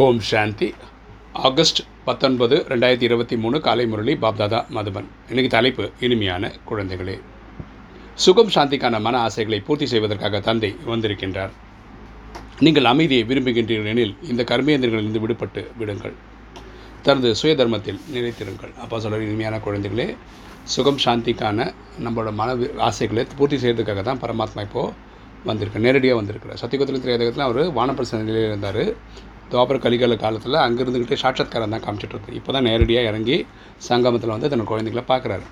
ஓம் சாந்தி. August பத்தொன்பது ரெண்டாயிரத்தி இருபத்தி மூணு காலை முரளி பாப்தாதா மதுபன். இன்னைக்கு தலைப்பு இனிமையான குழந்தைகளே. சுகம் சாந்திக்கான மன ஆசைகளை பூர்த்தி செய்வதற்காக தந்தை வந்திருக்கின்றார். நீங்கள் அமைதியை விரும்புகின்றீர்கள் எனில் இந்த கர்மேந்திரங்களிலிருந்து விடுபட்டு விடுங்கள். தனது சுய தர்மத்தில் நிலைத்திருங்கள். அப்போ சொல்கிற இனிமையான குழந்தைகளே சுகம் சாந்திக்கான நம்மளோட மன ஆசைகளை பூர்த்தி செய்கிறதுக்காக தான் பரமாத்மா இப்போது வந்திருக்கு நேரடியாக வந்திருக்கிறார். சத்தியகுத்திலும் திரையதகத்தில் அவர் வானப்பிரசன நிலையில் இருந்தார். துவாபர கலிகால காலத்தில் அங்கே இருந்துக்கிட்டே சாட்சாத்காரம் தான் காமிச்சிட்ருக்கு இப்போ தான் நேரடியாக இறங்கி சங்கமத்தில் வந்து தன்னோட குழந்தைகளை பார்க்குறாரு.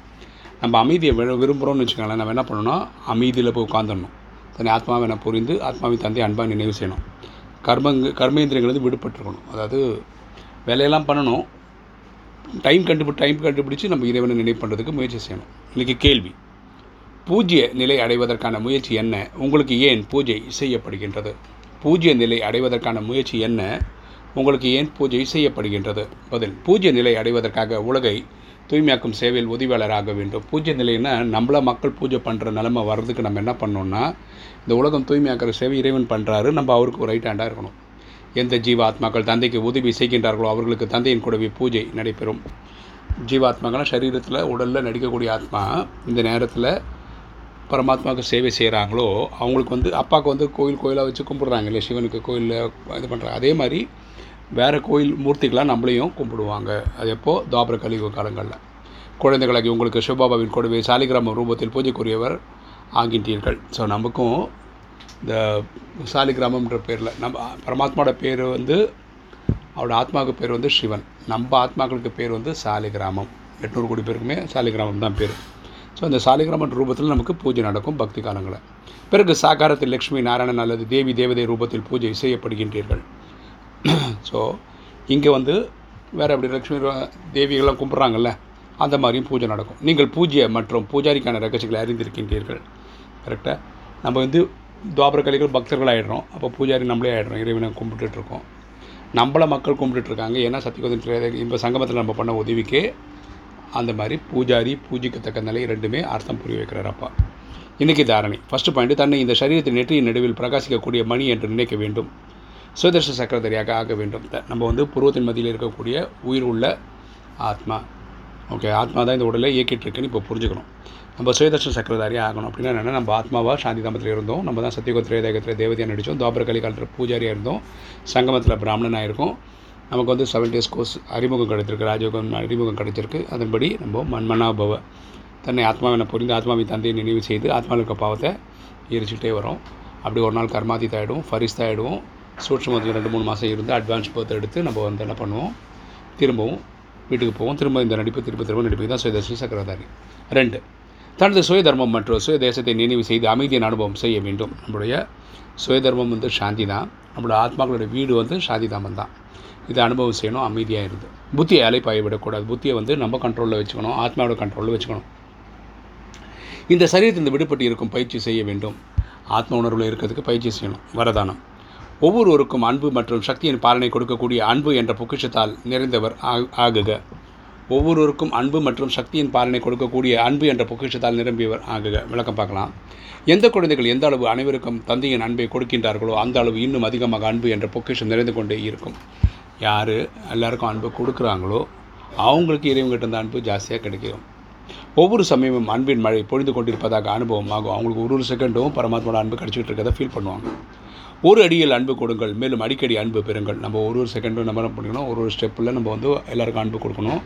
நம்ம அமைதியை விரும்புகிறோம்னு வச்சுக்கோங்களேன். நம்ம என்ன பண்ணணும் அமைதியில் போய் உட்காந்துடணும் தன்னை ஆத்மாவை என்ன புரிந்து ஆத்மாவின் தந்தை அன்பாக நினைவு செய்யணும். கர்மங்க கர்மேந்திரங்கள் வந்து விடுபட்டிருக்கணும். அதாவது வேலையெல்லாம் பண்ணணும். டைம் கண்டுபி டைம் கண்டுபிடிச்சு நம்ம இறைவனை நினைவு பண்ணுறதுக்கு முயற்சி செய்யணும். இன்றைக்கி கேள்வி. பூஜ்ய நிலை அடைவதற்கான முயற்சி என்ன? உங்களுக்கு ஏன் பூஜை செய்யப்படுகின்றது? பூஜ்ய நிலை அடைவதற்கான முயற்சி என்ன? உங்களுக்கு ஏன் பூஜை செய்யப்படுகின்றது? பதில் பூஜ்ய நிலை அடைவதற்காக உலகை தூய்மையாக்கும் சேவையில் உதவியாளராக வேண்டும். பூஜ்ய நிலைன்னா நம்மள மக்கள் பூஜை பண்ணுற நிலைமை வர்றதுக்கு நம்ம என்ன பண்ணோம்னா இந்த உலகம் தூய்மையாக்கிற சேவை இறைவன் பண்ணுறாரு நம்ம அவருக்கு ரைட் ஹேண்டாக இருக்கணும். எந்த ஜீவாத்மாக்கள் தந்தைக்கு உதவி செய்கின்றார்களோ அவர்களுக்கு தந்தையின் கூடவே பூஜை நடைபெறும். ஜீவாத்மாக்கள்லாம் சரீரத்தில் உடலில் நடிக்கக்கூடிய ஆத்மா இந்த நேரத்தில் பரமாத்மாவுக்கு சேவை செய்கிறாங்களோ அவங்களுக்கு வந்து அப்பாவுக்கு வந்து கோயில் கோயிலாக வச்சு கும்பிட்றாங்க இல்லையா? சிவனுக்கு கோயிலில் இது பண்ணுறாங்க அதே மாதிரி வேறு கோயில் மூர்த்திகளாக நம்மளையும் கும்பிடுவாங்க. அது எப்போது துவாபர கலியுக காலங்களில். குழந்தைகளாகி உங்களுக்கு சிவபாபாவின் கொடுவை சாலிகிராம ரூபத்தில் பூஜைக்குரியவர் ஆகின்றீர்கள். ஸோ நமக்கும் இந்த சாலிகிராமம்ன்ற பேரில் நம்ம பரமாத்மாவோட பேர் வந்து அவரோட ஆத்மாவுக்கு பேர் வந்து சிவன். நம்ம ஆத்மாக்களுக்கு பேர் வந்து சாலிகிராமம். எட்நூறு கோடி பேருக்குமே சாலிகிராமம் தான் பேர். ஸோ அந்த சாலிகிராமன் ரூபத்தில் நமக்கு பூஜை நடக்கும் பக்தி காலங்களில் பிறகு சாகாரத்தில் லக்ஷ்மி நாராயணன் அல்லது தேவி தேவதை ரூபத்தில் பூஜை செய்யப்படுகின்றீர்கள். ஸோ இங்கே வந்து வேறு அப்படி லக்ஷ்மி தேவிகள்லாம் கும்பிட்றாங்கல்ல அந்த மாதிரியும் பூஜை நடக்கும். நீங்கள் பூஜை மற்றும் பூஜாரிக்கான ரகசியங்களை அறிந்திருக்கின்றீர்கள். கரெக்டாக நம்ம வந்து துவாபர கலிகள் பக்தர்கள் ஆகிடுறோம் அப்போ பூஜாரி நம்மளே ஆகிடுறோம் இறைவனை கும்பிட்டுட்ருக்கோம் நம்மளை நம்மள மக்கள் கும்பிட்டுட்ருக்காங்க ஏன்னா சத்தியகோதன் இப்போ சங்கமத்தில் நம்ம பண்ண உதவிக்கு அந்த மாதிரி பூஜாரி பூஜிக்கத்தக்க நிலை ரெண்டுமே அர்த்தம் புரிய வைக்கிறார் அப்பா. இன்றைக்கி தாரணை. ஃபஸ்ட்டு பாயிண்ட் தன்னை இந்த சரீரத்தின் நெற்றியின் நடுவில் பிரகாசிக்கக்கூடிய மணி என்று நினைக்க வேண்டும். சுதர்ஷ சக்கரதரியாக ஆக வேண்டும். த- நம்ம வந்து புருவத்தின் மதியில் இருக்கக்கூடிய உயிர் உள்ள ஆத்மா. ஓகே ஆத்மா தான் இந்த உடலை இயக்கிட்டு இருக்குன்னு இப்போ புரிஞ்சுக்கணும். நம்ம சுயதர்ஷன சக்கரதாரியாக ஆகணும். அப்படின்னா என்னென்னா நம்ம ஆத்மாவாக சாந்தி தாமத்தில் இருந்தோம். நம்ம தான் சத்தியகோத்திரேதேகத்தில் தேவதையாக நடித்தோம். துவாபர கலிகாலத்தில் பூஜாரியாக இருந்தோம். சங்கமத்தில் பிராமணனாக இருக்கும் நமக்கு வந்து செவன் டேஸ் கோர்ஸ் அறிமுகம் கிடைத்திருக்கு. ராஜயோகம் அறிமுகம் கிடைச்சிருக்கு அதன்படி நம்ம மண்மனாபவ தன்னை ஆத்மாவினை புரிந்து ஆத்மாவின் தந்தையை நினைவு செய்து ஆத்மாவில் இருக்க பாவத்தை எரிச்சுட்டே வரும். அப்படி ஒரு நாள் கர்மாதித் ஆகிடுவோம் ஃபரிஸ்தா ஆகிடுவோம் சூட்சமத்தில் ரெண்டு மூணு மாதம் இருந்து அட்வான்ஸ் பர்த் எடுத்து நம்ம வந்து என்ன பண்ணுவோம்? திரும்பவும் வீட்டுக்கு போவோம். திரும்ப இந்த நடிப்பு திரும்ப திரும்ப நடிப்பு. தான் சுயதர்ஷன சக்கரதாரி ரெண்டு தனது சுய தர்மம் மற்றும் சுய தேசத்தை நினைவு செய்து அமைதியின் அனுபவம் செய்ய வேண்டும். நம்மளுடைய சுய தர்மம் வந்து சாந்தி தான் நம்மளோட ஆத்மாக்களுடைய வீடு வந்து சாந்தி தாமம் தான் இதை அனுபவம் செய்யணும் அமைதியாக இருந்து. புத்தியை அலைப்பாய விடக்கூடாது. புத்தியை வந்து நம்ம கண்ட்ரோலில் வச்சுக்கணும் ஆத்மாவோட கண்ட்ரோலில் வச்சுக்கணும். இந்த சரீரத்திலிருந்து விடுபட்டு இருக்கும் பயிற்சி செய்ய வேண்டும். ஆத்ம உணர்வில் இருக்கிறதுக்கு பயிற்சி செய்யணும். வரதானம். ஒவ்வொருவருக்கும் அன்பு மற்றும் சக்தியின் பாலனை கொடுக்கக்கூடிய அன்பு என்ற பொக்கிஷத்தால் நிறைந்தவர் ஆ- ஆகுக. ஒவ்வொருவருக்கும் அன்பு மற்றும் சக்தியின் பாலனை கொடுக்கக்கூடிய அன்பு என்ற பொக்கிஷத்தால் நிரம்பியவர் ஆகுக. விளக்கம் பார்க்கலாம். எந்த குழந்தைகள் எந்த அளவு அனைவருக்கும் தந்தையின் அன்பை கொடுக்கின்றார்களோ அந்த அளவு இன்னும் அதிகமாக அன்பு என்ற பொக்கிஷம் நிறைந்து கொண்டே இருக்கும். யார் எல்லாருக்கும் அன்பு கொடுக்குறாங்களோ அவங்களுக்கு இறைவங்கிட்ட இருந்த அன்பு ஜாஸ்தியாக கிடைக்கும். ஒவ்வொரு சமயமும் அன்பின் மழை பொழிந்து கொண்டிருப்பதாக அனுபவமாகும். அவங்களுக்கு ஒரு ஒரு செகண்டும் பரமாத்மாவோட அன்பு கிடச்சிக்கிட்டு இருக்கதை ஃபீல் பண்ணுவாங்க. ஒரு அடியில் அன்பு கொடுங்கள் மேலும் அடிக்கடி அன்பு பெறுங்கள். நம்ம ஒரு ஒரு செகண்டும் நம்ம என்ன பண்ணிக்கணும்? ஒரு ஒரு ஸ்டெப்பில் நம்ம வந்து எல்லாருக்கும் அன்பு கொடுக்கணும்.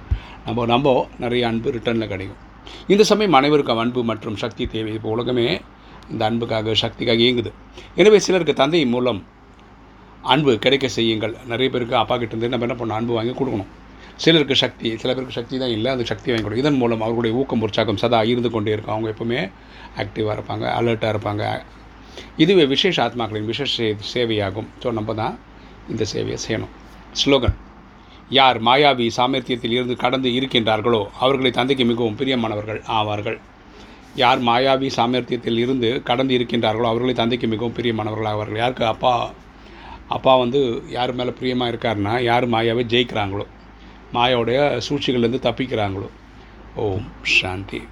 நம்ம நம்ம நிறைய அன்பு ரிட்டர்னில் கிடைக்கும். இந்த சமயம் அனைவருக்கும் அன்பு மற்றும் சக்தி தேவை. இப்போ உலகமே இந்த அன்புக்காக சக்திக்காக இயங்குது. எனவே சிலருக்கு தந்தை மூலம் அன்பு கிடைக்க செய்யுங்கள். நிறைய பேருக்கு அப்பா கிட்ட இருந்து நம்ம என்ன பண்ணணும்? அன்பு வாங்கி கொடுக்கணும். சிலருக்கு சக்தி சில பேருக்கு சக்தி தான் இல்லை. அந்த சக்தி வாங்கி கொடுக்கும் இதன் மூலம் அவர்களுடைய ஊக்கம் உற்சாகம் சதா இருந்து கொண்டே இருக்கும். அவங்க எப்பவுமே ஆக்டிவாக இருப்பாங்க அலர்ட்டாக இருப்பாங்க. இதுவே விசேஷ ஆத்மாக்களின் விசேஷ சே- சேவையாகும். ஸோ நம்ம தான் இந்த சேவையை செய்யணும். ஸ்லோகன் யார் மாயாவி சாமர்த்தியத்தில் இருந்து கடந்து இருக்கின்றார்களோ அவர்களை தந்தைக்கு மிகவும் பிரியமானவர்கள் ஆவார்கள். யார் மாயாவி சாமர்த்தியத்தில் இருந்து கடந்து இருக்கின்றார்களோ அவர்களை தந்தைக்கு மிகவும் பிரியமானவர்கள் ஆவார்கள். யாருக்கு? அப்பா அப்பா வந்து யார் மேலே பிரியமாக இருக்காருன்னா யார் மாயாவை ஜெயிக்கிறாங்களோ? மாயாவுடைய சூழ்ச்சிகள்லேருந்து தப்பிக்கிறாங்களோ? ஓம் சாந்தி.